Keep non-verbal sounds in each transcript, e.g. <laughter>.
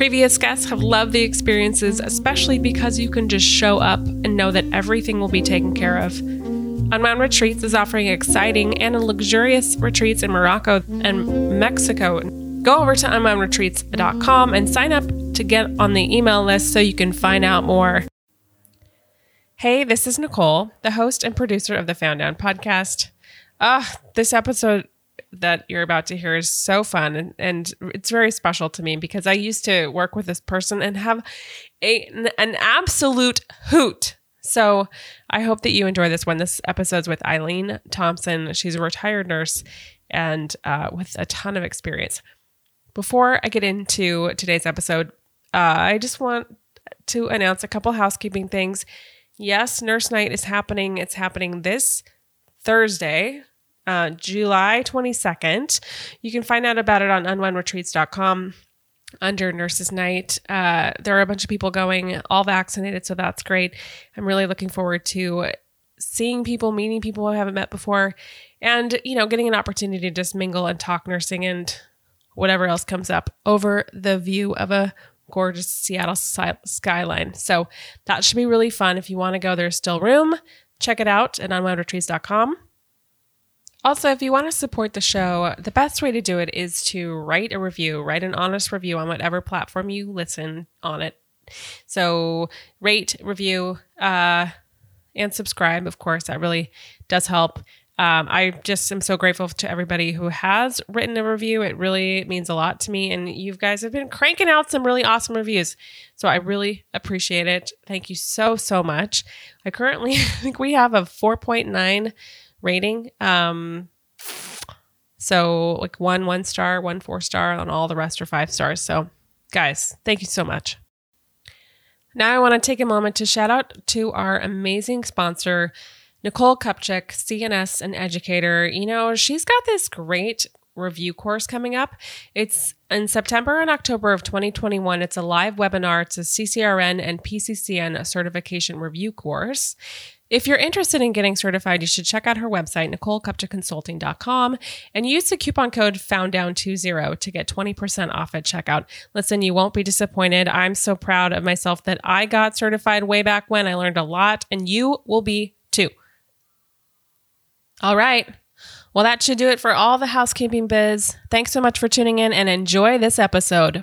Previous guests have loved the experiences, especially because you can just show up and know that everything will be taken care of. Unwound Retreats is offering exciting and luxurious retreats in Morocco and Mexico. Go over to unwoundretreats.com and sign up to get on the email list so you can find out more. Hey, this is Nicole, the host and producer of the Found Down podcast. Ah, this episode that you're about to hear is so fun and, and it's very special to me because I used to work with this person and have a, an absolute hoot. So I hope that you enjoy this one. This episode's with Eileen Thompson. She's a retired nurse and uh, with a ton of experience. Before I get into today's episode, uh, I just want to announce a couple housekeeping things. Yes, Nurse Night is happening. It's happening this Thursday, uh, July 22nd. You can find out about it on unwoundretreats.com under Nurses Night. Uh, there are a bunch of people going, all vaccinated, so that's great. I'm really looking forward to seeing people, meeting people I haven't met before, and you know, getting an opportunity to just mingle and talk nursing and whatever else comes up over the view of a gorgeous Seattle skyline. So that should be really fun. If you want to go, there's still room. Check it out at unwoundretreats.com. Also, if you want to support the show, the best way to do it is to write a review, write an honest review on whatever platform you listen on it. So, rate, review, uh, and subscribe. Of course, that really does help. Um, I just am so grateful to everybody who has written a review. It really means a lot to me. And you guys have been cranking out some really awesome reviews. So I really appreciate it. Thank you so, so much. I currently <laughs> think we have a 4.9 rating. Um, so like one one star, one four star, and all the rest are five stars. So guys, thank you so much. Now I want to take a moment to shout out to our amazing sponsor, Nicole Kupchik, CNS and educator. You know, she's got this great review course coming up. It's in September and October of 2021. It's a live webinar. It's a CCRN and PCCN certification review course. If you're interested in getting certified, you should check out her website, NicoleKupchikConsulting.com, and use the coupon code FOUNDDOWN20 to get 20% off at checkout. Listen, you won't be disappointed. I'm so proud of myself that I got certified way back when. I learned a lot, and you will be too. All right. Well, that should do it for all the housekeeping biz. Thanks so much for tuning in and enjoy this episode.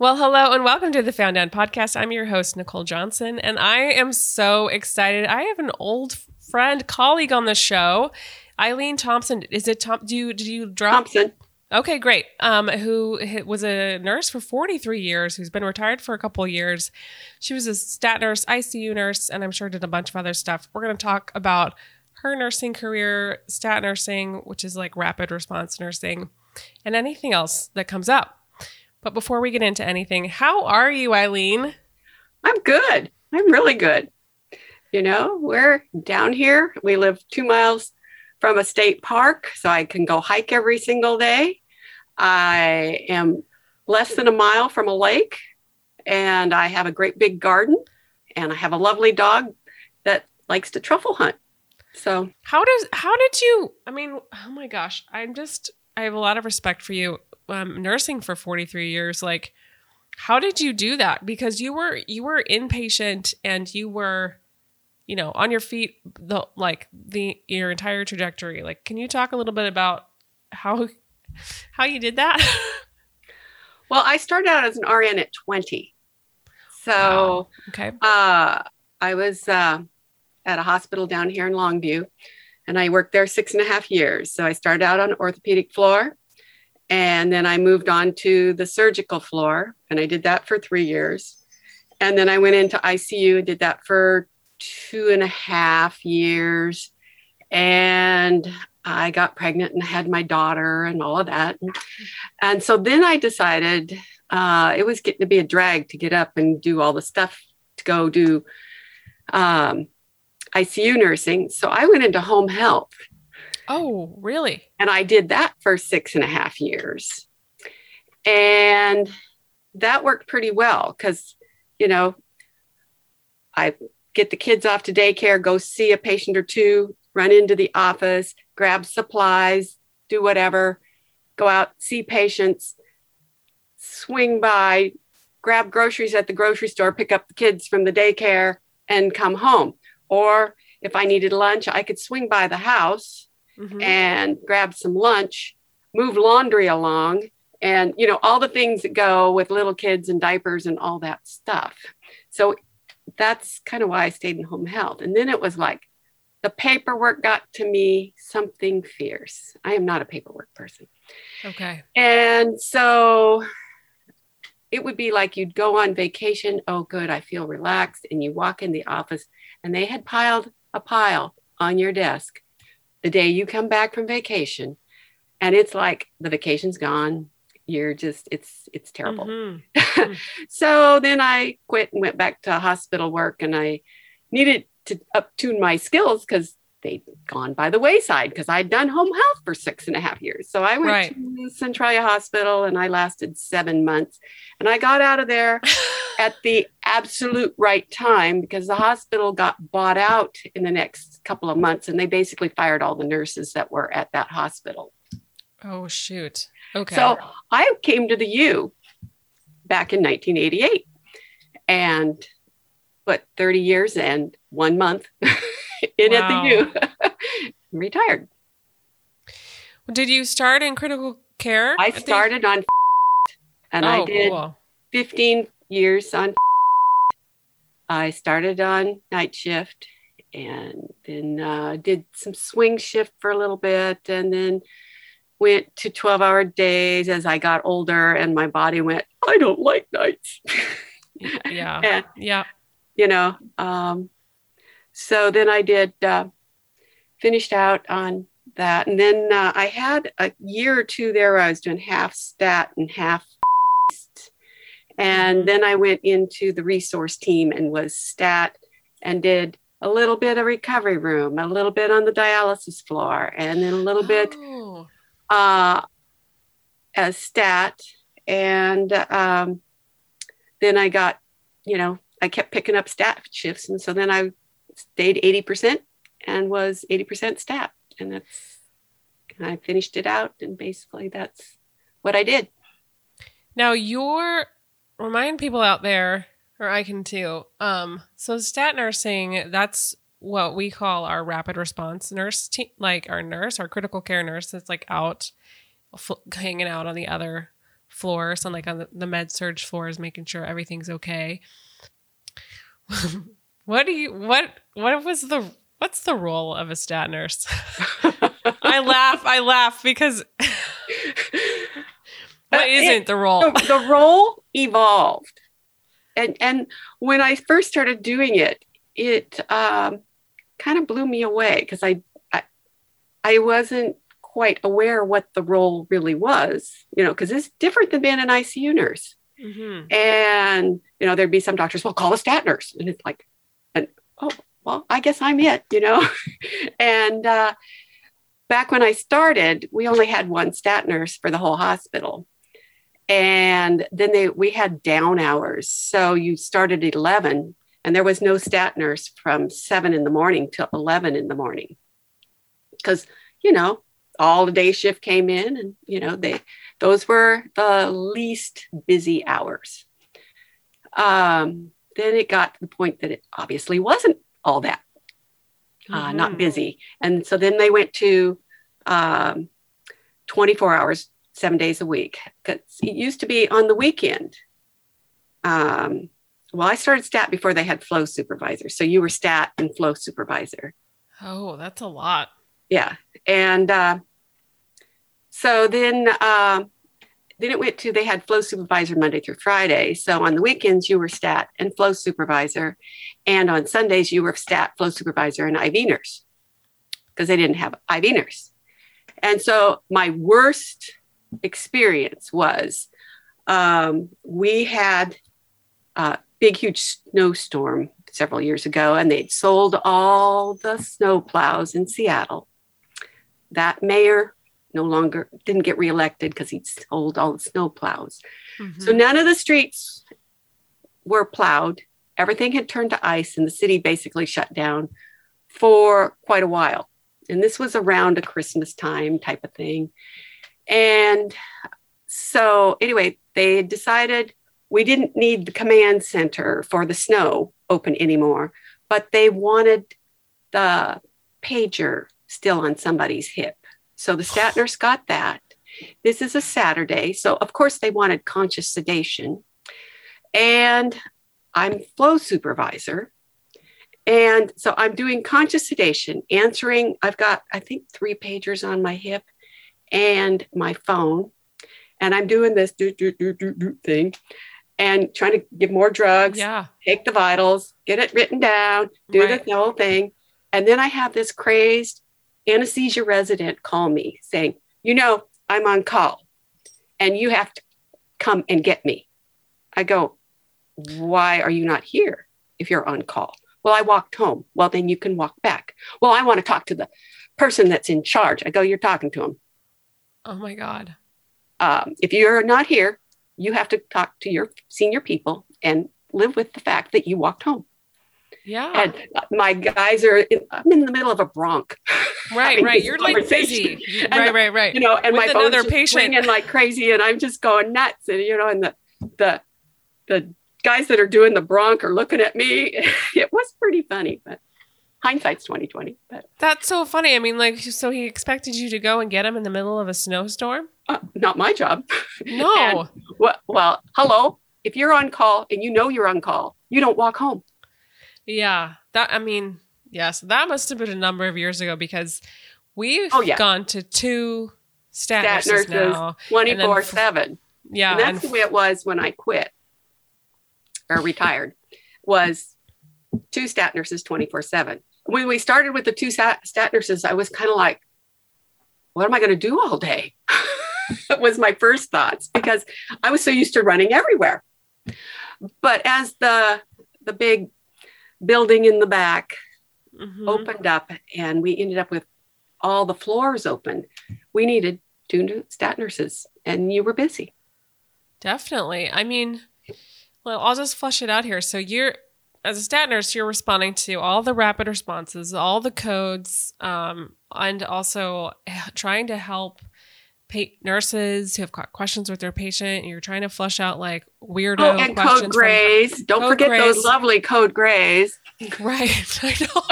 Well, hello and welcome to the Found Down podcast. I'm your host, Nicole Johnson, and I am so excited. I have an old friend, colleague on the show, Eileen Thompson. Is it Tom? Do you did you drop? Thompson. Okay, great. Um, who was a nurse for 43 years, who's been retired for a couple years. She was a stat nurse, ICU nurse, and I'm sure did a bunch of other stuff. We're going to talk about her nursing career, stat nursing, which is like rapid response nursing, and anything else that comes up. But before we get into anything, how are you, Eileen? I'm good. I'm really good. You know, we're down here. We live two miles from a state park, so I can go hike every single day. I am less than a mile from a lake, and I have a great big garden, and I have a lovely dog that likes to truffle hunt. So, how does how did you? I mean, oh my gosh, I'm just I have a lot of respect for you um, nursing for 43 years like how did you do that? Because you were you were inpatient and you were you know on your feet the like the your entire trajectory. Like can you talk a little bit about how how you did that? <laughs> Well i started out as an rn at 20 so wow. okay. uh I was uh, at a hospital down here in Longview, and I worked there six and a half years. So I started out on orthopedic floor, and then I moved on to the surgical floor, and I did that for three years. And then I went into ICU and did that for two and a half years. And I got pregnant and had my daughter and all of that. And, so then I decided uh, it was getting to be a drag to get up and do all the stuff to go do um, ICU nursing. So I went into home health. Oh, really? And I did that for six and a half years. And that worked pretty well because, you know, I get the kids off to daycare, go see a patient or two, run into the office, grab supplies, do whatever, go out, see patients, swing by, grab groceries at the grocery store, pick up the kids from the daycare, and come home. Or if I needed lunch, I could swing by the house mm-hmm. and grab some lunch, move laundry along, and you know all the things that go with little kids and diapers and all that stuff. So that's kind of why I stayed in home health. And then it was like the paperwork got to me something fierce. I am not a paperwork person. Okay. And so it would be like you'd go on vacation. Oh, good. I feel relaxed. And you walk in the office and they had piled a pile on your desk the day you come back from vacation. And it's like the vacation's gone. You're just, it's, it's terrible. Mm-hmm. <laughs> so then I quit and went back to hospital work and I needed to up tune my skills because they'd gone by the wayside because I'd done home health for six and a half years. So I went right. to Centralia Hospital and I lasted seven months. And I got out of there <laughs> at the absolute right time because the hospital got bought out in the next couple of months and they basically fired all the nurses that were at that hospital. Oh, shoot. Okay. So I came to the U back in 1988 and what 30 years and one month <laughs> in wow. at the U. <laughs> Retired. Did you start in critical care? I started on <laughs> and oh, I did cool. 15 years on I started on night shift and then uh, did some swing shift for a little bit and then went to 12 hour days as I got older and my body went, I don't like nights. <laughs> yeah. and, yeah. You know, um, so then I did, uh, finished out on that. And then uh, I had a year or two there I was doing half stat and half. And then I went into the resource team and was stat and did a little bit of recovery room, a little bit on the dialysis floor, and then a little bit oh. uh, as stat. And um, then I got, you know, I kept picking up stat shifts. And so then I stayed 80% and was 80% stat. And that's, and I finished it out. And basically that's what I did. Now, your, remind people out there, or I can too. Um, so stat nursing, that's what we call our rapid response nurse team, like our nurse, our critical care nurse that's like out, hanging out on the other floors, on like on the, the med surg floors, making sure everything's okay. <laughs> What do you what what was the what's the role of a stat nurse? <laughs> I laugh, I laugh because <laughs> what isn't the role? The, the role evolved. And and when I first started doing it, it um, kind of blew me away because I, I I wasn't quite aware what the role really was, you know, because it's different than being an ICU nurse. Mm-hmm. And, you know, there'd be some doctors, well, call a stat nurse. And it's like, and oh, well, I guess I'm it, you know? <laughs> and uh, back when I started, we only had one stat nurse for the whole hospital. And then they we had down hours. So you started at 11 and there was no stat nurse from 7 in the morning till 11 in the morning. Cuz you know, all the day shift came in and you know, they those were the least busy hours. Um then it got to the point that it obviously wasn't all that, uh, mm-hmm. not busy. And so then they went to um, 24 hours, seven days a week. Because it used to be on the weekend. Um, well, I started stat before they had flow supervisor. So you were stat and flow supervisor. Oh, that's a lot. Yeah. And uh, so then, uh, then it went to they had flow supervisor Monday through Friday. So on the weekends, you were stat and flow supervisor. And on Sundays, you were stat, flow supervisor, and IV nurse because they didn't have IV nurse. And so my worst experience was um, we had a big, huge snowstorm several years ago, and they'd sold all the snow plows in Seattle. That mayor no longer didn't get reelected because he'd sold all the snow plows. Mm-hmm. So none of the streets were plowed. Everything had turned to ice, and the city basically shut down for quite a while. And this was around a Christmas time type of thing. And so, anyway, they decided we didn't need the command center for the snow open anymore, but they wanted the pager still on somebody's hip. So the stat nurse got that. This is a Saturday. So, of course, they wanted conscious sedation. And I'm flow supervisor. And so I'm doing conscious sedation, answering. I've got, I think, three pagers on my hip and my phone. And I'm doing this do, do, do, do, do thing and trying to give more drugs, yeah. take the vitals, get it written down, do right. the whole thing. And then I have this crazed anesthesia resident call me saying, You know, I'm on call and you have to come and get me. I go, Why are you not here if you're on call? Well, I walked home. Well, then you can walk back. Well, I want to talk to the person that's in charge. I go, You're talking to him. Oh my God. Um, if you're not here, you have to talk to your senior people and live with the fact that you walked home. Yeah. And my guys are, in, I'm in the middle of a bronc. <laughs> Right, right. You're like busy. And, right, right, right. You know, and with my phone's just patient. ringing like crazy and I'm just going nuts. And, you know, and the, the, the guys that are doing the bronc are looking at me. <laughs> it was pretty funny, but hindsight's 2020. But that's so funny. I mean, like, so he expected you to go and get him in the middle of a snowstorm? Uh, not my job. <laughs> No. and, well, well, hello. If you're on call and you know you're on call, you don't walk home. Yeah. That, I mean, yes, that must have been a number of years ago because we've oh, yeah. gone to two stat, nurses, now. 24 7. Yeah. And that's and the way it was when I quit or retired was two stat nurses 24 7. When we started with the two stat, stat nurses, I was kind of like, what am I going to do all day? that <laughs> was my first thoughts because I was so used to running everywhere. But as the the big building in the back mm-hmm. opened up and we ended up with all the floors open, we needed two new stat nurses and you were busy. Definitely. I mean, well, I'll just flush it out here. So you're as a stat nurse, you're responding to all the rapid responses, all the codes, um, and also <laughs> trying to help pa- nurses who have got questions with their patient. You're trying to flush out like weirdo oh, and code grays. Don't code forget grays. those lovely code grays. <laughs> Right, <laughs> I know.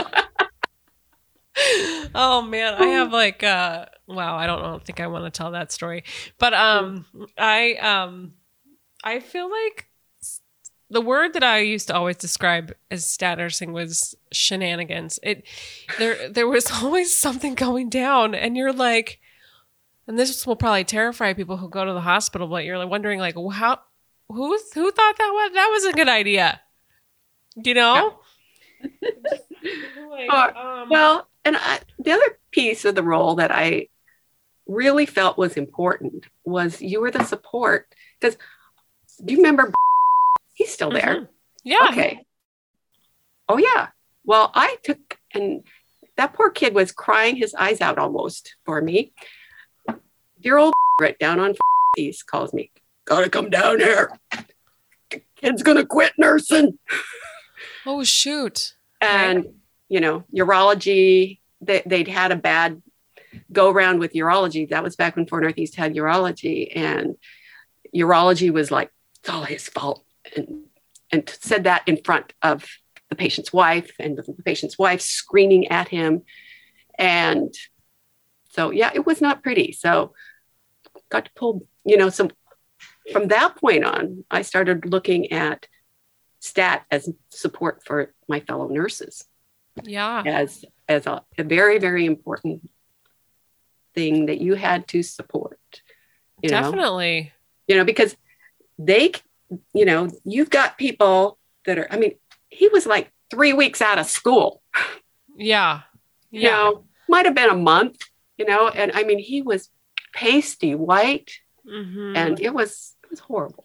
oh man, I have like uh wow, I don't, I don't think I want to tell that story. But um I um I feel like the word that I used to always describe as stat nursing was shenanigans. It there there was <laughs> always something going down, and you're like, and this will probably terrify people who go to the hospital, but you're like wondering like how who who thought that was that was a good idea, you know? like, um, well, and I, the other piece of the role that I really felt was important was you were the support because do you remember He's still there. Mm-hmm. Yeah. Okay. Oh, yeah. Well, I took, and that poor kid was crying his eyes out almost for me. Dear old <laughs> right down on <laughs> East calls me, gotta come down here. The kid's gonna quit nursing. Oh, shoot. And, right. you know, urology, they, they'd had a bad go around with urology. That was back when Fort Northeast had urology, and urology was like, it's all his fault and, and said that in front of the patient's wife and the patient's wife screaming at him. And so, yeah, it was not pretty. So, got to pull, you know, some from that point on, I started looking at stat as support for my fellow nurses Yeah. as as a, a very very important thing that you had to support you know Definitely. you know because they you know you've got people that are i mean he was like three weeks out of school Yeah. you Yeah. know might have been a month you know and i mean he was pasty white Mhm. and it was it was horrible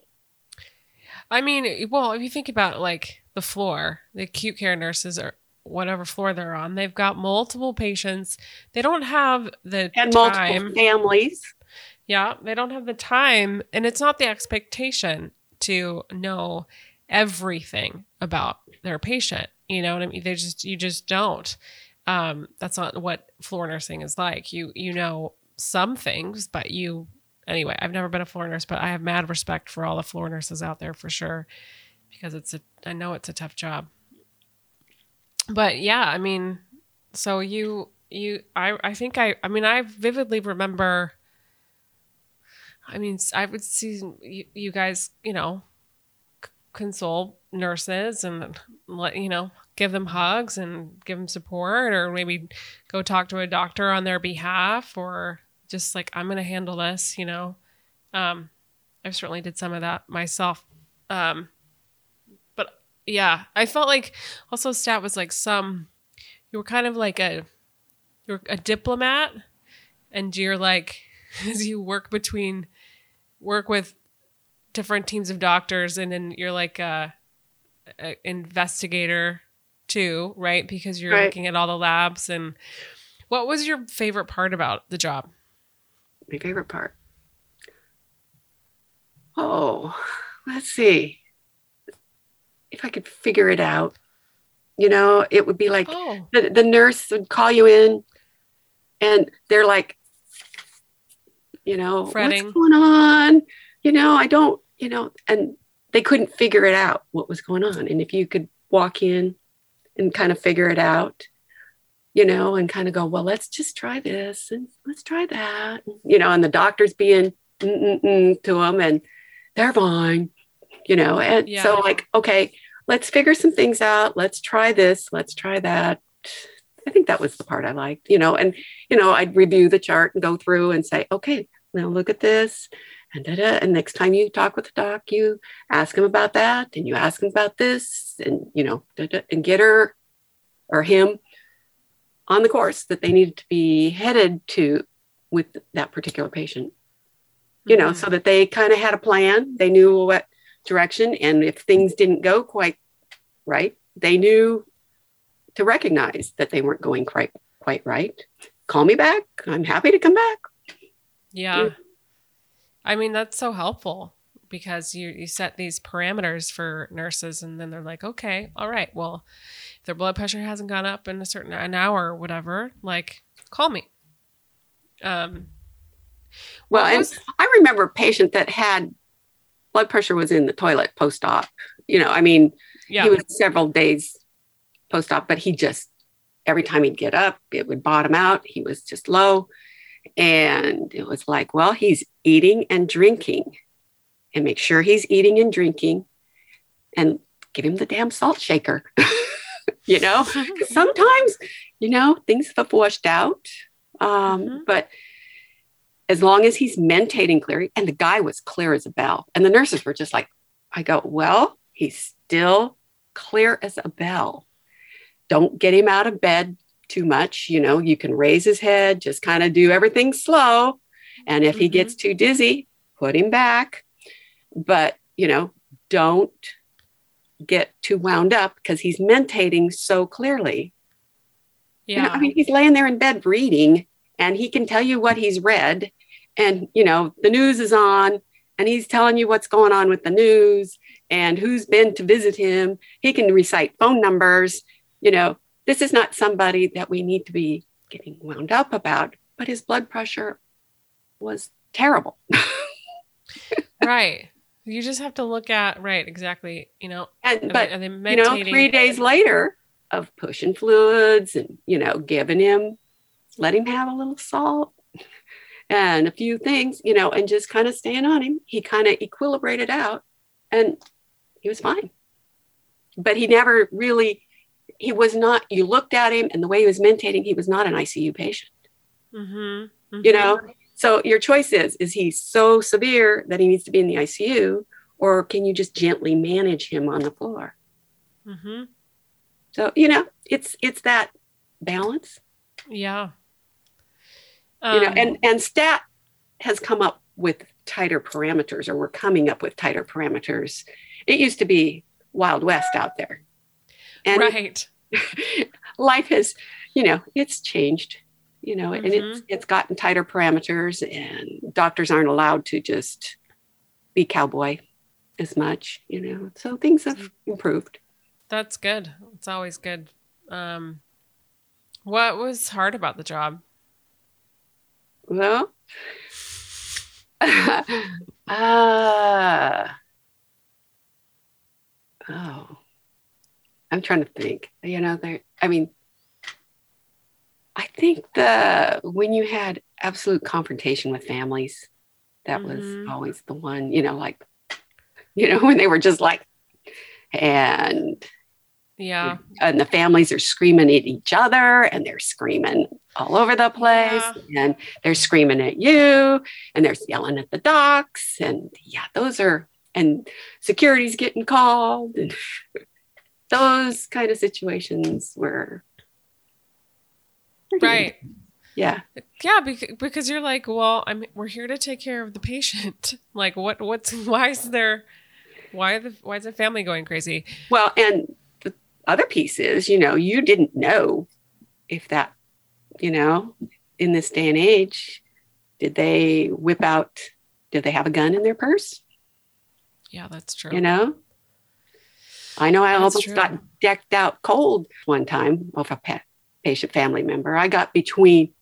I mean, well, if you think about like the floor, the acute care nurses or whatever floor they're on, they've got multiple patients. They don't have the and multiple families Yeah, they don't have the time, and it's not the expectation to know everything about their patient. You know what I mean? They just you just don't. Um, that's not what floor nursing is like. You you know some things, but you anyway. I've never been a floor nurse, but I have mad respect for all the floor nurses out there for sure, because it's a I know it's a tough job. But yeah, I mean, so you you I I think I I mean I vividly remember. I mean, I would see you, you guys, you know, c- console nurses and let you know give them hugs and give them support, or maybe go talk to a doctor on their behalf, or just like I'm to handle this. You know, um, I certainly did some of that myself. Um, but yeah, I felt like also stat was like some. You were kind of like a, you're a diplomat, and you're like <laughs> as you work between work with different teams of doctors and then you're like a, a investigator too right because you're Right. looking at all the labs and what was your favorite part about the job my favorite part. Oh, let's see. If I could figure it out, you know, it would be like oh the, the nurse would call you in and they're like, you know, Fretting. what's going on? You know, I don't, you know, and they couldn't figure it out what was going on. And if you could walk in and kind of figure it out, you know, and kind of go, well, let's just try this and let's try that, you know, and the doctor's being to them and they're fine, you know, and Yeah. so like, okay, let's figure some things out. Let's try this. Let's try that. I think that was the part I liked, you know, and, you know, I'd review the chart and go through and say, okay, now look at this. And, and next time you talk with the doc, you ask him about that and you ask him about this and, you know, and get her or him on the course that they needed to be headed to with that particular patient you know, so mm-hmm. that they kind of had a plan. They knew what direction, and if things didn't go quite right, they knew to recognize that they weren't going quite quite right. Call me back. I'm happy to come back. Yeah i mean that's so helpful because you you set these parameters for nurses and then they're like okay all right well if their blood pressure hasn't gone up in a certain an hour or whatever like call me um Well, and was- I remember a patient that had blood pressure was in the toilet post op. You know, I mean, yeah he was several days post op, but he just every time he'd get up, it would bottom out. He was just low. And it was like, well, he's eating and drinking. And make sure he's eating and drinking and give him the damn salt shaker. <laughs> you know, <laughs> sometimes, you know, things have washed out. Um, Mhm. But as long as he's mentating clear, and the guy was clear as a bell, and the nurses were just like, I go, well, he's still clear as a bell. Don't get him out of bed too much. You know, you can raise his head, just kind of do everything slow. And if he Mhm. gets too dizzy, put him back. But, you know, don't get too wound up because he's mentating so clearly. You know, yeah I mean, he's laying there in bed reading and he can tell you what he's read. And, you know, the news is on and he's telling you what's going on with the news and who's been to visit him. He can recite phone numbers. You know, this is not somebody that we need to be getting wound up about, but his blood pressure was terrible. <laughs> right you just have to look at right exactly you know And, but, are they you know, three days later of pushing fluids and, you know, giving him, let him have a little salt and a few things, you know, and just kind of staying on him, he kind of equilibrated out and he was fine. but he never really, he was not, you looked at him and the way he was mentating, he was not an ICU patient, Mm-hmm. you know? So your choice is, is he so severe that he needs to be in the ICU or can you just gently manage him on the floor? Mm-hmm. So, you know, it's, it's that balance, Yeah. you know, Um, and, and stat has come up with tighter parameters or we're coming up with tighter parameters. It used to be Wild West out there. And right. <laughs> life has, you know, it's changed, you know, and Mm-hmm. it's it's gotten tighter parameters and doctors aren't allowed to just be cowboy as much, you know. So things have improved. That's good. It's always good. Um, what was hard about the job? Well, <laughs> uh, oh, I'm trying to think. You know, there. I mean, I think the when you had absolute confrontation with families, that Mhm. was always the one. You know, like, you know, <laughs> when they were just like, and Yeah. and the families are screaming at each other and they're screaming all over the place and they're screaming at you and they're yelling at the docs and yeah those are and security's getting called and <laughs> those kind of situations were Right. yeah Yeah, because, because you're like, well, I'm we're here to take care of the patient. <laughs> Like, what what's why is there why the why is the family going crazy? well and the other piece is you know you didn't know if that you know in this day and age did they whip out did they have a gun in their purse Yeah, that's true. you know i know i That's almost true. got decked out cold one time of a pa- patient family member i got between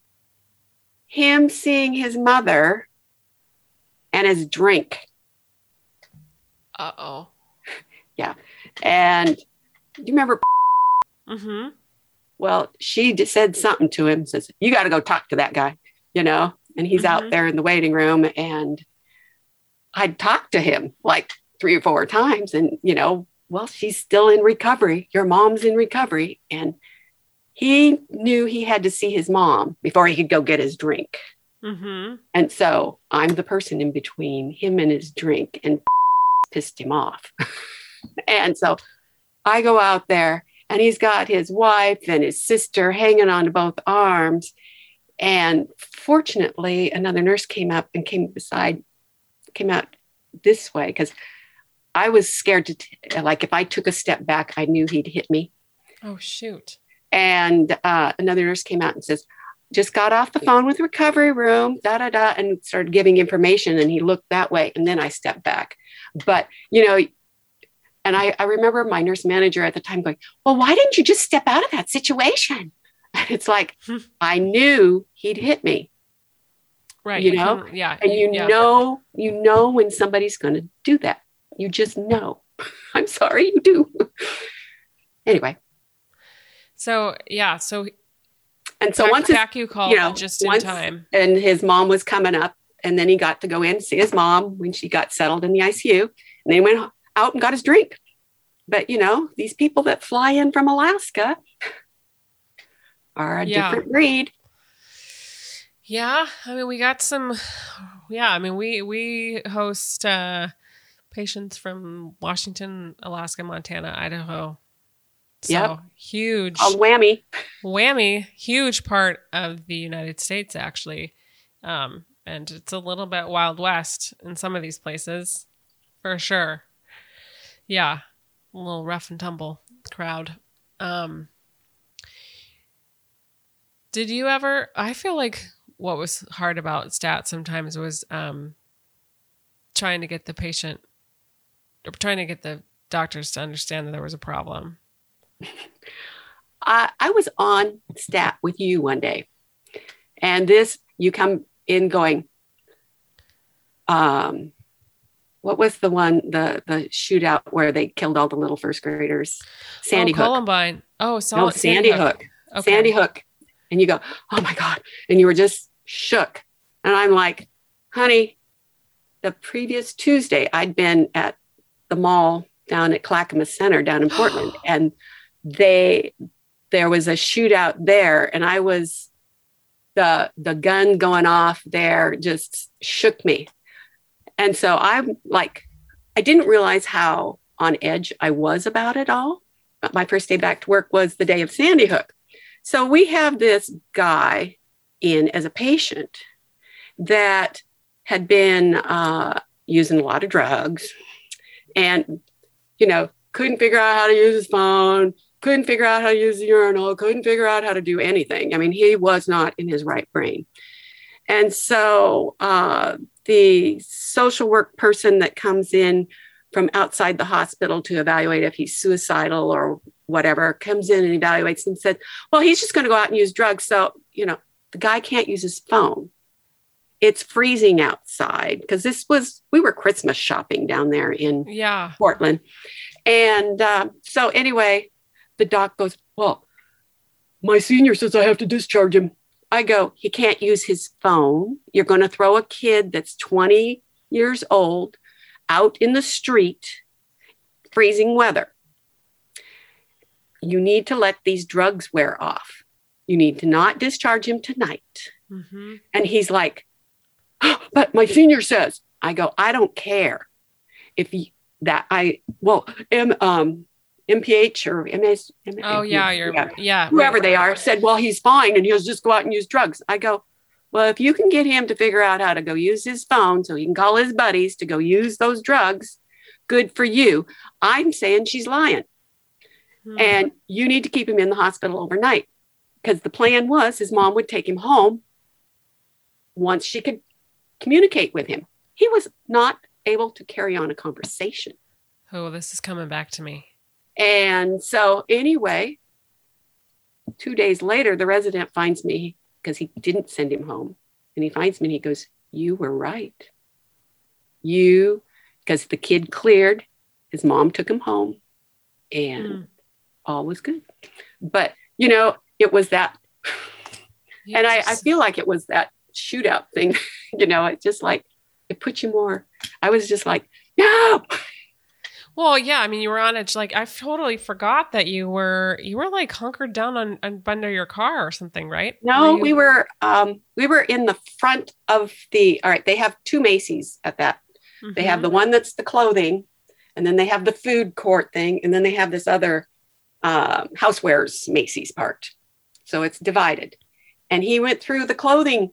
him seeing his mother and his drink Uh oh. Yeah. And do you remember <laughs> Mm-hmm. well she just said something to him says you got to go talk to that guy you know and he's out Mhm. there in the waiting room and i'd talked to him like three or four times and you know well she's still in recovery. Your mom's in recovery. And he knew he had to see his mom before he could go get his drink. Mm-hmm. and so i'm the person in between him and his drink and <laughs> pissed him off. <laughs> And so i go out there and he's got his wife and his sister hanging on to both arms. And fortunately another nurse came up and came beside came out this way because i was scared to t- like if i took a step back i knew he'd hit me Oh shoot. and uh, another nurse came out and says, just got off the phone with recovery room, da da da, and started giving information. And he looked that way. And then I stepped back. But, you know, and I, I remember my nurse manager at the time going, Well, why didn't you just step out of that situation? <laughs> It's like, Hmm. I knew he'd hit me. Right. You know? Yeah. And you yeah. know, you know when somebody's going to do that. You just know. <laughs> I'm sorry, you do. <laughs> anyway, So yeah. So and so once back you called you know, just in time. and his mom was coming up and then he got to go in and see his mom when she got settled in the ICU and then he went out and got his drink. But you know, these people that fly in from Alaska <laughs> are a Yeah. different breed. Yeah, I mean we got some yeah, I mean we we host uh patients from Washington, Alaska, Montana, Idaho. So Yep. huge A whammy. whammy, huge part of the United States actually. Um and it's a little bit wild west in some of these places for sure. Yeah. A little rough and tumble crowd. Um did you ever I feel like what was hard about stats sometimes was um trying to get the patient trying to get the doctors to understand that there was a problem. I, I was on stat with you one day, and this you come in going. Um, what was the one the the shootout where they killed all the little first graders? Sandy oh, Hook. Columbine. Oh, No, solid, Sandy, Hook. Okay. Sandy Hook. And you go, oh my God. And you were just shook. And I'm like, honey, the previous Tuesday, I'd been at the mall down at Clackamas Center down in <gasps> Portland, and they there was a shootout there, and I was the the gun going off there just shook me, and so I'm like, I didn't realize how on edge I was about it all. My first day back to work was the day of Sandy Hook, so we have this guy in as a patient that had been uh, using a lot of drugs and, you know, couldn't figure out how to use his phone, couldn't figure out how to use the urinal, couldn't figure out how to do anything. I mean, he was not in his right brain. And so uh, the social work person that comes in from outside the hospital to evaluate if he's suicidal or whatever comes in and evaluates and said, well, he's just going to go out and use drugs. So, you know, the guy can't use his phone it's freezing outside because this was we were christmas shopping down there in yeah. Portland. And uh, so anyway the doc goes well my senior says i have to discharge him. I go he can't use his phone. You're going to throw a kid that's 20 years old out in the street freezing weather. You need to let these drugs wear off. You need to not discharge him tonight. Mm-hmm. and he's like <gasps> but my senior says, I go, I don't care if you, that I, well, M, um, MPH or MS. oh, yeah, you're, yeah, yeah whoever right, they are said, well, he's fine and he'll just go out and use drugs. I go, well, if you can get him to figure out how to go use his phone so he can call his buddies to go use those drugs, good for you. I'm saying she's lying. Hmm. And you need to keep him in the hospital overnight because the plan was his mom would take him home once she could communicate with him. He was not able to carry on a conversation. Oh, this is coming back to me. And so, anyway, two days later, the resident finds me because he didn't send him home. And he finds me and he goes, You were right. You, because the kid cleared, his mom took him home and mm. all was good. But, you know, it was that. Yes. <sighs> And I, I feel like it was that shootout thing. <laughs> you know, it just like it put you more. I was just like, no. Well, yeah, I mean, you were on it. Like, I totally forgot that you were you were like hunkered down on, on under your car or something, right? No, were we were um we were in the front of the. All right, they have two Macy's at that. Mm-hmm. They have mm-hmm. the one that's the clothing, and then they have the food court thing, and then they have this other uh, housewares Macy's part. So it's divided. And he went through the clothing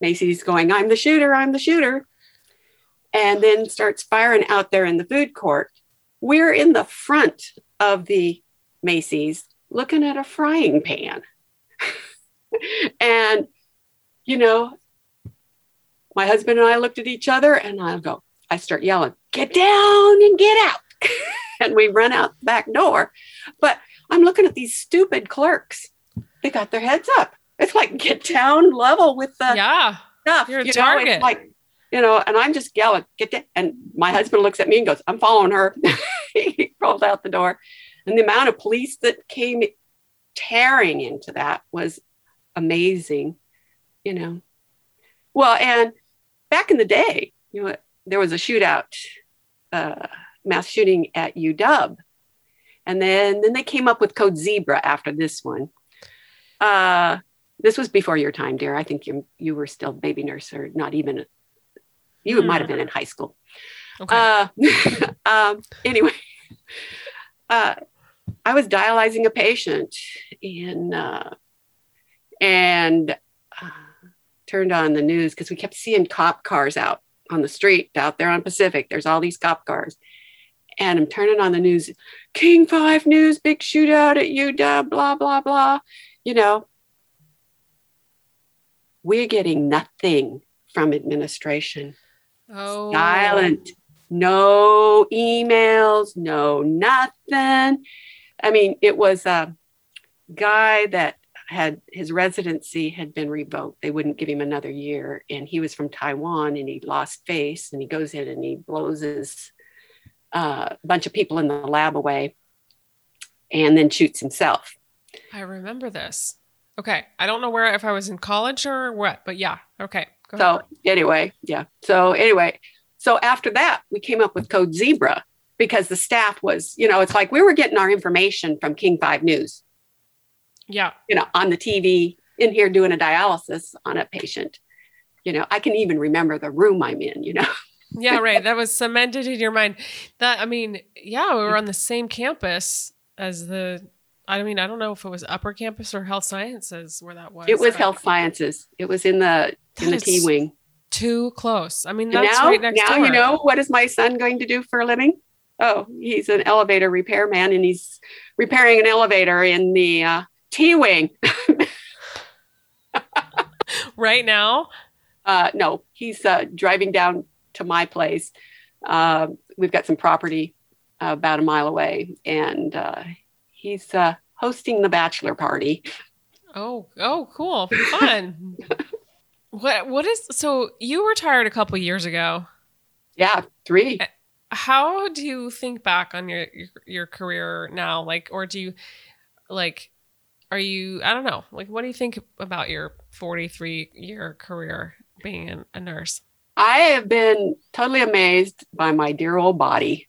Macy's going, I'm the shooter, I'm the shooter. And then starts firing out there in the food court. We're in the front of the Macy's looking at a frying pan. <laughs> and, you know, my husband and I looked at each other and I go, I start yelling, get down and get out. <laughs> and we run out the back door. But I'm looking at these stupid clerks. They got their heads up. It's like get down level with the yeah stuff. You're a you target. Know, like you know, and I'm just yelling, get down. And my husband looks at me and goes, I'm following her. <laughs> he rolls out the door. And the amount of police that came tearing into that was amazing, you know. Well, and back in the day, you know, there was a shootout, uh, mass shooting at UW. And then, then they came up with Code Zebra after this one. Uh, this was before your time, dear. I think you you were still baby nurse or not even. You mm. might have been in high school. Okay. Uh, <laughs> um, anyway, uh, I was dialyzing a patient in uh, and uh, turned on the news because we kept seeing cop cars out on the street out there on Pacific. There's all these cop cars. And I'm turning on the news, King 5 News, big shootout at UW, blah, blah, blah. You know, we're getting nothing from administration. Oh. Silent. No emails, no nothing. I mean, it was a guy that had his residency had been revoked. They wouldn't give him another year. And he was from Taiwan and he lost face and he goes in and he blows his uh, bunch of people in the lab away and then shoots himself. I remember this. Okay. I don't know where if I was in college or what, but yeah. Okay. so anyway, yeah. So anyway, so after that, we came up with Code Zebra because the staff was, you know, it's like we were getting our information from King 5 News, Yeah. you know, on the TV in here doing a dialysis on a patient. You know, I can even remember the room I'm in, you know. <laughs> Yeah, right. That was cemented in your mind. That I mean, yeah, we were on the same campus as the I mean, I don't know if it was upper campus or health sciences where that was. It was health sciences. It was in the in the T wing. Too close. I mean, that's now, right next now door. you know what is my son going to do for a living? Oh, he's an elevator repairman, and he's repairing an elevator in the uh, T wing. <laughs> right now. Uh, no, he's uh, driving down to my place. Uh, we've got some property uh, about a mile away, and uh, he's uh, hosting the bachelor party. Oh, oh, cool, fun. <laughs> what what is so? You retired a couple years ago. Yeah, three. How do you think back on your your, career now? Like, or do you like? Are you? I don't know. Like, what do you think about your forty three year career being an, a nurse? I have been totally amazed by my dear old body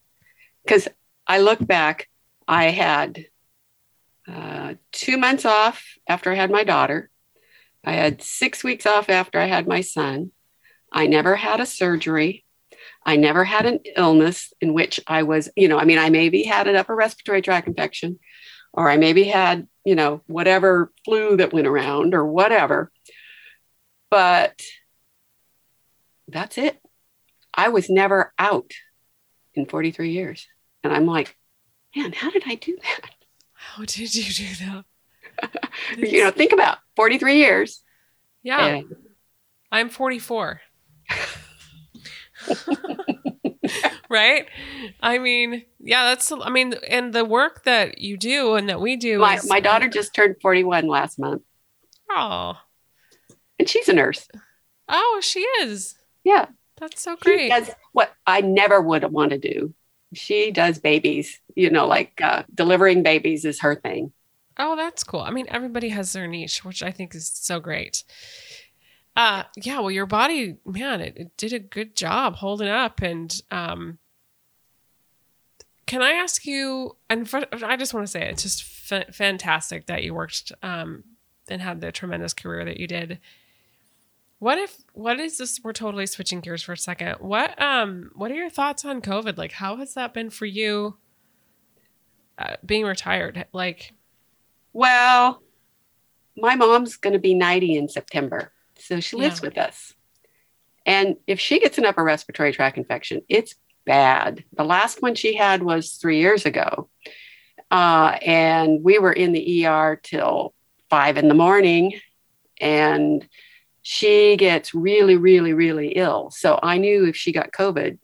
because I look back, I had uh, two months off after I had my daughter. I had six weeks off after I had my son. I never had a surgery. I never had an illness in which I was, you know, I mean, I maybe had an upper respiratory tract infection, or I maybe had, you know, whatever flu that went around or whatever. But that's it. I was never out in 43 years. And I'm like, man, how did I do that? How did you do that? <laughs> You know, think about 43 years. yeah, And I'm forty four. <laughs> right? I mean, yeah, that's. I mean, and the work that you do and that we do. my, is, my daughter just turned 41 last month, Oh, and she's a nurse. oh, she is. Yeah. That's so She great. does what I never would want to do. She does babies, you know, like uh, delivering babies is her thing. Oh, that's cool. I mean, everybody has their niche, which I think is so great. Uh, yeah. Well, your body, man, it, it did a good job holding up. And um, can I ask you? And for, I just want to say it's just fa- fantastic that you worked um, and had the tremendous career that you did. What if? What is this? We're totally switching gears for a second. What um? What are your thoughts on COVID? Like, how has that been for you? Uh, being retired, like. Well, my mom's going to be 90 in September. So she lives Yeah. with us. And if she gets an upper respiratory tract infection, it's bad. The last one she had was three years ago. Uh, and we were in the ER till five in the morning. And she gets really, really, really ill. So I knew if she got COVID,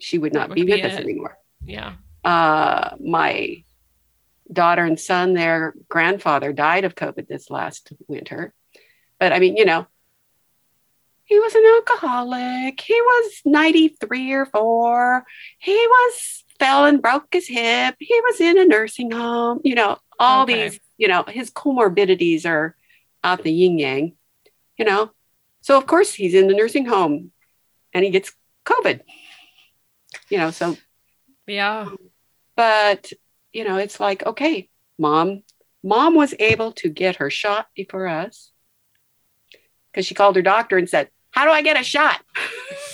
she would not be would be with us it. anymore Yeah. uh, my daughter and son, their grandfather died of COVID this last winter. But I mean, you know, he was an alcoholic. He was 93 or four. He was fell and broke his hip. He was in a nursing home. You know, all Okay. these, you know, his comorbidities are out the yin yang, you know. So of course he's in the nursing home and he gets COVID. You know, so Yeah. but you know it's like okay mom mom was able to get her shot before us because she called her doctor and said how do i get a shot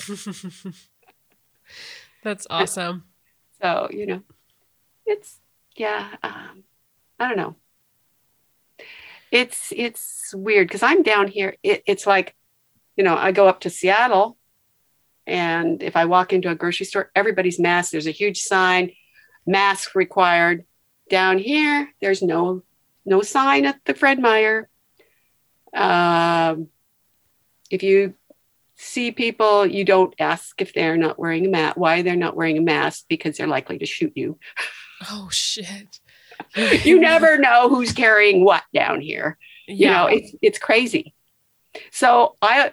<laughs> That's awesome. <laughs> so you know it's yeah um, i don't know it's it's weird because i'm down here it, it's like you know i go up to seattle and if i walk into a grocery store everybody's masked. There's a huge sign mask required. Down here there's no no sign at the fred meyer. Um, if you see people you don't ask if they're not wearing a mask why they're not wearing a mask because they're likely to shoot you. Oh shit. <laughs> you never know who's carrying what down here. You know it's it's crazy. So i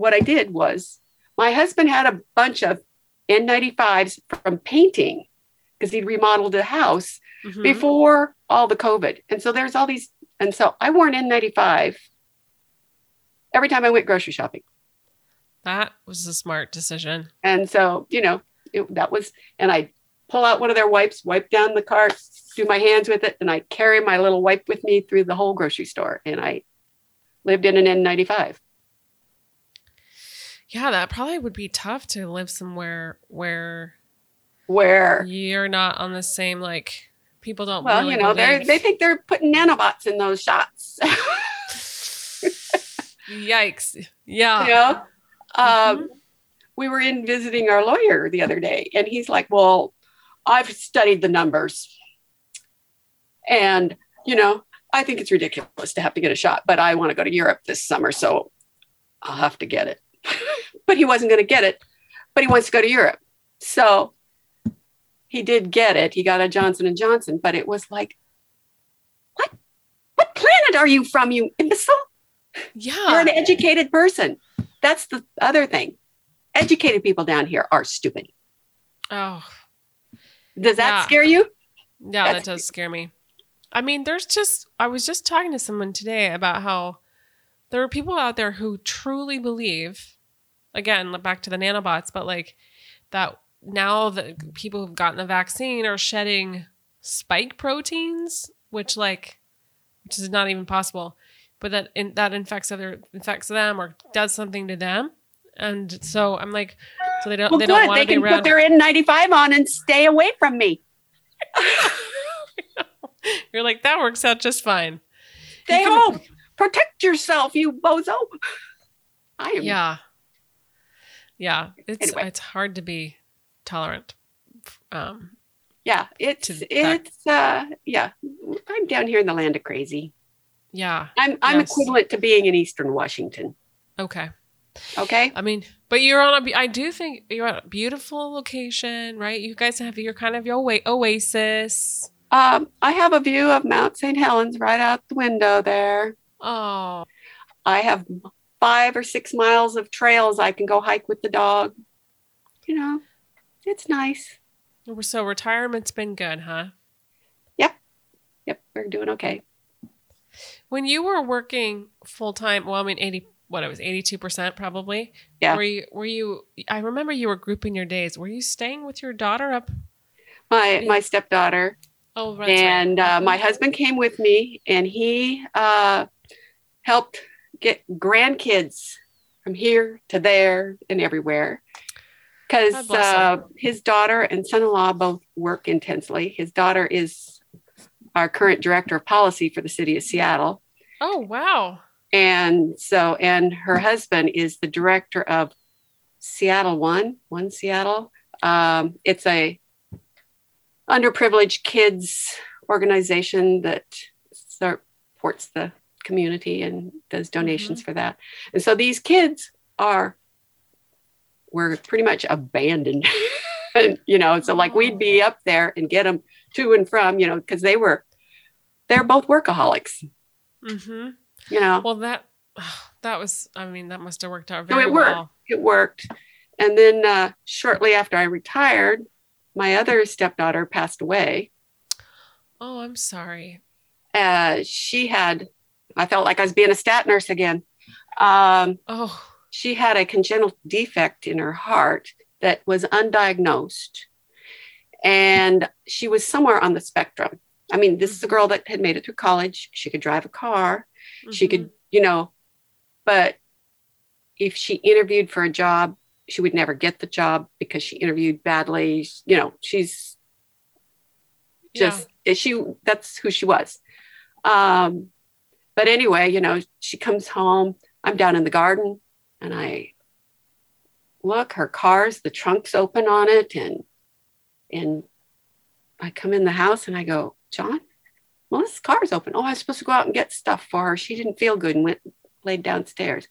what i did was my husband had a bunch of n95s from painting because he'd remodeled a house Mhm. before all the covid and so there's all these and so i wore an n95 every time i went grocery shopping That was a smart decision. and so you know it, that was and i pull out one of their wipes, wipe down the cart, do my hands with it, and I carry my little wipe with me through the whole grocery store. And I lived in an N95. Yeah, that probably would be tough to live somewhere where Where, you're not on the same like people don't. well, really you know, they they think they're putting nanobots in those shots. <laughs> Yikes! Yeah. you know, um, Mhm. we were in visiting our lawyer the other day, and he's like, "Well, I've studied the numbers, and you know, I think it's ridiculous to have to get a shot, but I want to go to Europe this summer, so I'll have to get it." <laughs> but he wasn't going to get it, but he wants to go to Europe, so he did get it. He got a Johnson and Johnson, but it was like, what? What planet are you from, you imbecile? Yeah. You're an educated person. That's the other thing. Educated people down here are stupid. Oh, Does that Yeah. scare you? yeah. That's- that does scare me. I mean, there's just. I was just talking to someone today about how there are people out there who truly believe. Again, back to the nanobots, but like that now that people who've gotten the vaccine are shedding spike proteins, which like, which is not even possible, but that in, that infects other infects them or does something to them, and so I'm like, so they don't Well, they don't want They to be can around. put their N95 on and stay away from me. <laughs> You're like that works out just fine. Stay home. Protect yourself, you bozo. I am. Yeah, yeah. It's Anyway. it's hard to be tolerant. Um, Yeah. It's it's uh yeah. I'm down here in the land of crazy. yeah. I'm I'm Yes. equivalent to being in Eastern Washington. Okay. Okay. I mean, but you're on a. I do think you're at a beautiful location, right? You guys have your kind of your oa- oasis. Um, I have a view of Mount St. Helens right out the window there. Oh, I have five or six miles of trails I can go hike with the dog. You know, it's nice. so retirement's been good, huh? Yep, Yep. we're doing okay. When you were working full time, well, I mean, eighty. What it was, eighty-two percent probably. Yeah. Were you? Were you? I remember you were grouping your days. Were you staying with your daughter up? My my stepdaughter Oh, right. and uh, my husband came with me, and he uh, helped get grandkids from here to there and everywhere. Because uh, his daughter and son-in-law both work intensely. His daughter is our current director of policy for the city of Seattle. Oh, wow. and so and her husband is the director of seattle one one seattle um, it's a underprivileged kids organization that supports the community and does donations for that and so these kids are were pretty much abandoned <laughs> and you know so like we'd be up there and get them to and from you know because they were they're both workaholics Mm-hmm. you know Well, that <sighs> that was. I mean, that must have worked out very So it worked. well. it worked. And then uh, shortly after I retired, my other stepdaughter passed away. Oh, I'm sorry. Uh, she had, I felt like I was being a stat nurse again. Um, Oh, she had a congenital defect in her heart that was undiagnosed. And she was somewhere on the spectrum. I mean, this is a girl that had made it through college. She could drive a car. She mhm. could, you know, but if she interviewed for a job, she would never get the job because she interviewed badly. You know, she's just she that's who she was. Um, but anyway, you know, she comes home. I'm down in the garden and I look, her car's the trunk's open on it, and and I come in the house and I go, John, Melissa's car's open. Oh, I was supposed to go out and get stuff for her. She didn't feel good and went laid downstairs.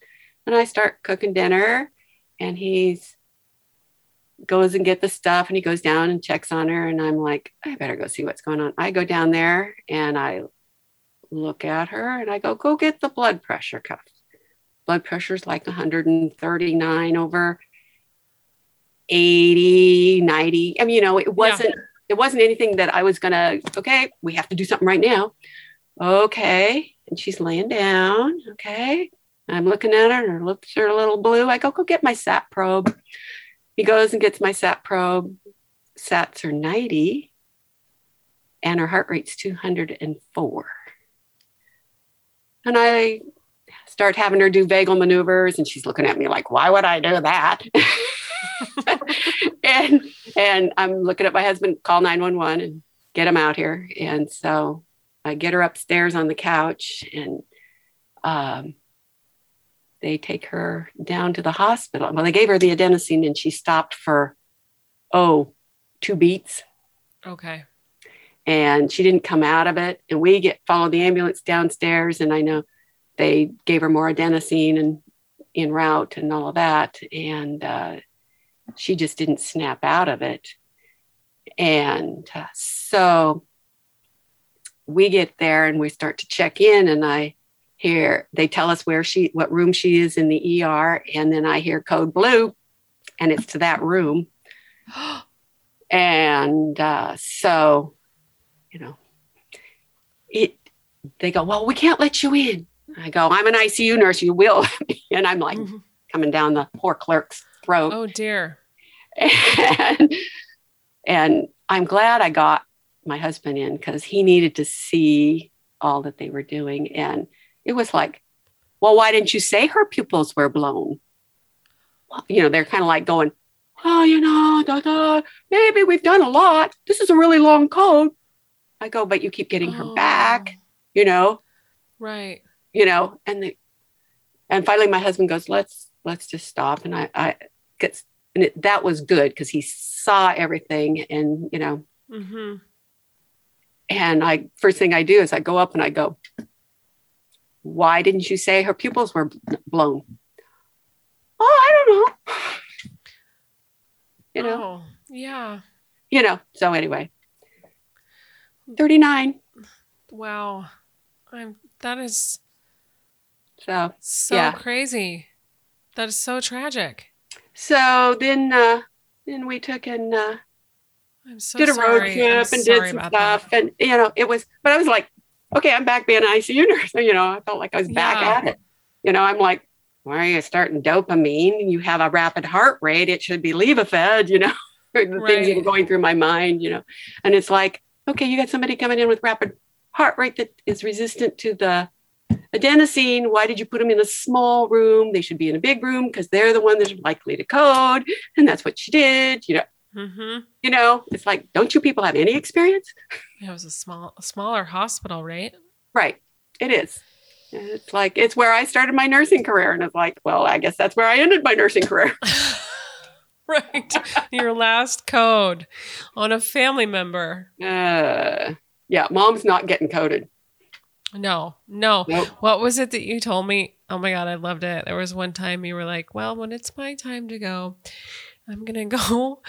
And I start cooking dinner and he's goes and get the stuff and he goes down and checks on her and I'm like, I better go see what's going on. I go down there and I look at her and I go, go get the blood pressure cuff. Blood pressure's like 139 over 80, 90. I mean, you know, it wasn't it wasn't anything that I was gonna, okay, we have to do something right now. Okay. And she's laying down. Okay. I'm looking at her and her lips are a little blue. I go, go get my sat probe. He goes and gets my sat probe, sats are 90 and her heart rate's 204. And I start having her do vagal maneuvers and she's looking at me like, why would I do that? <laughs> and and I'm looking at my husband, call 911 and get him out here. And so I get her upstairs on the couch and um, they take her down to the hospital. Well, they gave her the adenosine and she stopped for, oh, two beats. Okay. And she didn't come out of it. And we get followed the ambulance downstairs. And I know they gave her more adenosine and en route and all of that. And uh, she just didn't snap out of it. And uh, so we get there and we start to check in and I hear they tell us where she what room she is in the ER and then I hear code blue and it's to that room. <gasps> and uh, so, you know, it they go, well, we can't let you in. I go, I'm an ICU nurse, you will. <laughs> and I'm like mm-hmm. coming down the poor clerk's throat. Oh dear. And, and I'm glad I got my husband in because he needed to see all that they were doing. And it was like, well, why didn't you say her pupils were blown? Well, you know, they're kind of like going, oh, you know, da, da, maybe we've done a lot. This is a really long code. I go, but you keep getting her back, oh. you know? Right. You know, and the, and finally my husband goes, let's, let's just stop. And I, I, gets, and it, that was good because he saw everything and, you know, mm-hmm. And I first thing I do is I go up and I go, why didn't you say her pupils were blown? Oh, I don't know. <sighs> You know? Oh, yeah. You know, so anyway. 39. Wow. I'm that is so so yeah. crazy. That is so tragic. So then uh then we took and uh so did a sorry. road trip I'm and did some stuff. That. And, you know, it was, but I was like, okay, I'm back being an ICU nurse. You know, I felt like I was back yeah. at it. You know, I'm like, why are you starting dopamine? You have a rapid heart rate. It should be Levophed, you know, <laughs> the right. things that going through my mind, you know. And it's like, okay, you got somebody coming in with rapid heart rate that is resistant to the adenosine. Why did you put them in a small room? They should be in a big room because they're the one that's likely to code. And that's what she did, you know. Mm-hmm. You know, it's like, don't you people have any experience? It was a small, a smaller hospital, right? Right. It is. It's like it's where I started my nursing career, and it's like, well, I guess that's where I ended my nursing career. <laughs> <laughs> right. Your last code on a family member. Uh, yeah, mom's not getting coded. No, no. Nope. What was it that you told me? Oh my god, I loved it. There was one time you were like, "Well, when it's my time to go, I'm gonna <laughs> go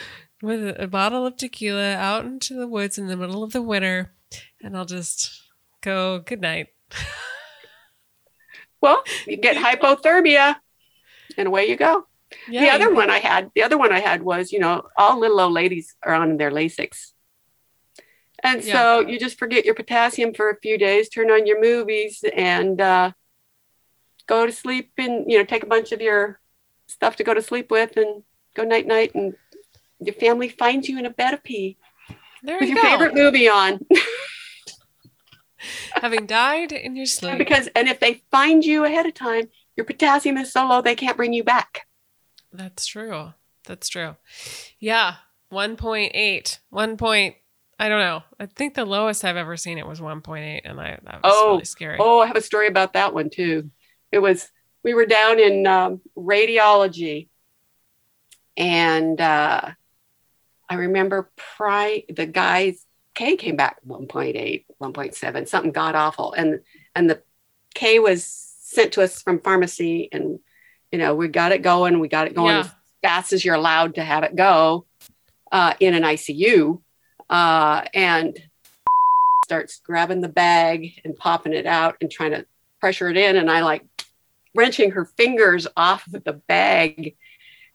with a bottle of tequila out into the woods in the middle of the winter and I'll just go good night. <laughs> well, you get hypothermia and away you go. Yeah, the other one I had, the other one I had was, you know, all little old ladies are on their Lasix. And yeah. so you just forget your potassium for a few days, turn on your movies and uh, go to sleep and, you know, take a bunch of your stuff to go to sleep with and go night night and your family finds you in a bed of pee there with you your go. favorite movie on. <laughs> Having died in your <laughs> sleep. Because and if they find you ahead of time, your potassium is so low they can't bring you back. That's true. That's true. Yeah. 1.8. 1 point I don't know. I think the lowest I've ever seen it was 1.8 and I that was oh, really scary. Oh, I have a story about that one too. It was we were down in um, radiology and uh, I remember pri- the guys K came back 1.8, 1.7, something god awful. And and the K was sent to us from pharmacy and you know, we got it going, we got it going yeah. as fast as you're allowed to have it go uh, in an ICU. Uh, and <laughs> starts grabbing the bag and popping it out and trying to pressure it in. And I like wrenching her fingers off of the bag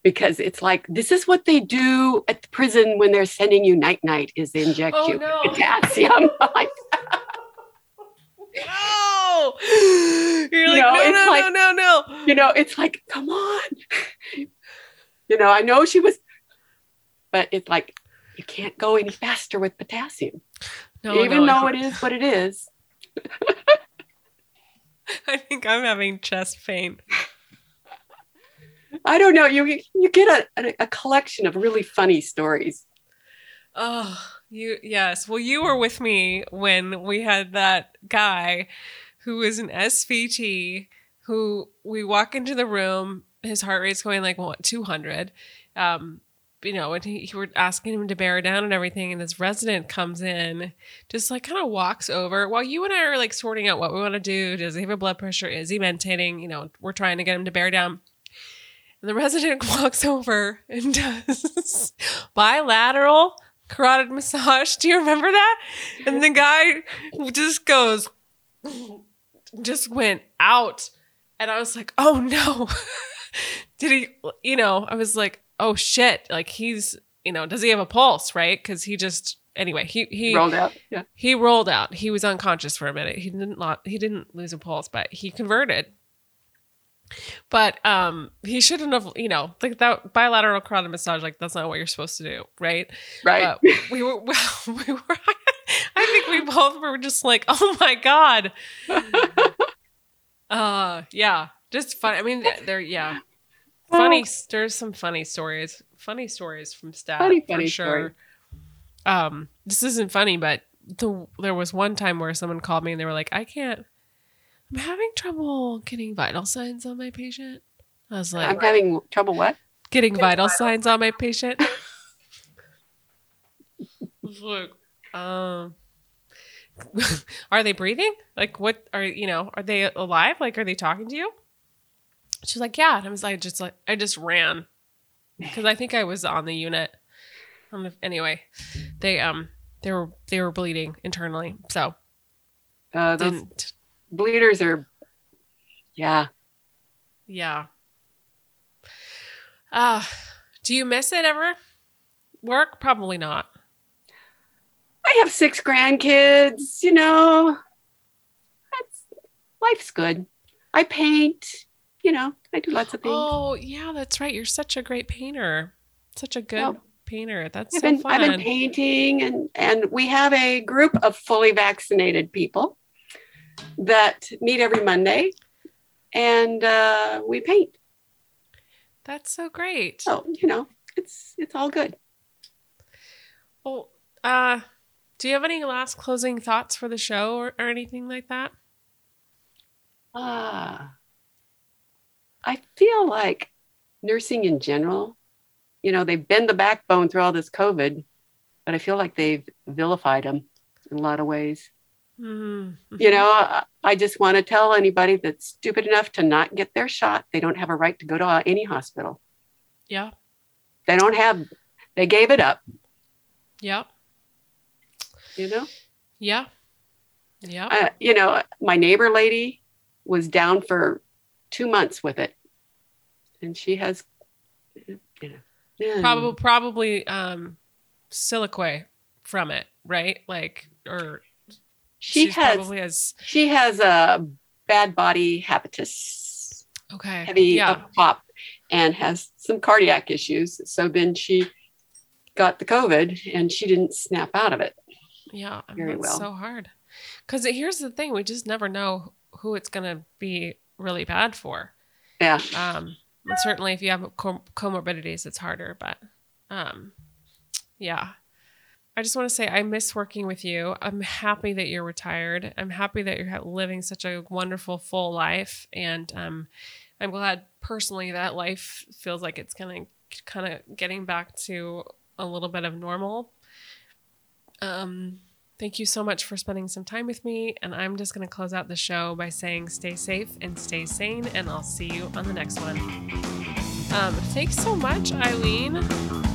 because it's like this is what they do at the prison when they're sending you night night is they inject oh, you no. potassium. <laughs> like, no, you're like, you know, no, no, like, no, no, no. You know, it's like, come on. <laughs> you know, I know she was, but it's like, you can't go any faster with potassium, No, even no, though it is what it is. <laughs> I think I'm having chest pain. I don't know. You you get a, a, a collection of really funny stories. Oh, you yes. Well, you were with me when we had that guy who was an SVT who we walk into the room, his heart rate's going like what 200. Um you know, and he, he were asking him to bear down and everything, and this resident comes in, just like kind of walks over while you and I are like sorting out what we want to do. Does he have a blood pressure? Is he mentating? You know, we're trying to get him to bear down. And the resident <laughs> walks over and does <laughs> bilateral carotid massage. <laughs> Do you remember that? And the guy just goes, just went out. And I was like, oh no. <laughs> Did he, you know, I was like, oh shit. Like he's, you know, does he have a pulse? Right. Cause he just, anyway, he, he, Rolled out. Yeah. he rolled out. He was unconscious for a minute. He didn't lo- he didn't lose a pulse, but he converted. But um he shouldn't have, you know, like that bilateral carotid massage like that's not what you're supposed to do, right? Right. But we were well, <laughs> we were I think we both were just like, <laughs> "Oh my god." <laughs> uh yeah, just fun. I mean, they're yeah. Funny there's some funny stories. Funny stories from staff Funny, for sure. story. Um this isn't funny, but the, there was one time where someone called me and they were like, "I can't I'm having trouble getting vital signs on my patient." I was like, I'm having trouble. What? getting vital signs on my patient. <laughs> I was like, um, <laughs> are they breathing? Like, what are you know? Are they alive? Like, are they talking to you? She's like, yeah. And I was like, just like, I just ran because I think I was on the unit. Um, anyway, they um they were they were bleeding internally, so Uh, those didn't. Bleeders are. Yeah. Yeah. Uh, do you miss it ever? Work? Probably not. I have six grandkids. You know, that's life's good. I paint. You know, I do lots of things. Oh, yeah, that's right. You're such a great painter. Such a good painter. That's I've so been fun. I've been painting, and and we have a group of fully vaccinated people that meet every Monday, and uh, we paint. that's so great. So you know, it's it's all good. Well, uh, do you have any last closing thoughts for the show or, or anything like that? Ah, I feel like nursing in general, you know, they've been the backbone through all this COVID, but I feel like they've vilified them in a lot of ways. Mm. You know, I, just want to tell anybody that's stupid enough to not get their shot, they don't have a right to go to any hospital. Yeah. They don't have, they gave it up, Yeah. you know? Yeah. Yeah. Uh, you know, my neighbor lady was down for two months with it, and she has, you know, yeah. probably probably um sequelae from it, right? Like or she she's has probably has she has a bad body habitus, okay. heavy yeah. up top, and has some cardiac issues. So then she got the COVID, and she didn't snap out of it. Yeah, very well. so hard. Because here's the thing: we just never know who it's gonna be really bad for. Yeah, Um, and certainly if you have com- comorbidities, it's harder. But, um, yeah, I just want to say I miss working with you. I'm happy that you're retired. I'm happy that you're living such a wonderful, full life, and um, I'm glad personally that life feels like it's kind of kind of getting back to a little bit of normal. Um, thank you so much for spending some time with me. And I'm just going to close out the show by saying stay safe and stay sane. And I'll see you on the next one. Um, thanks so much, Eileen.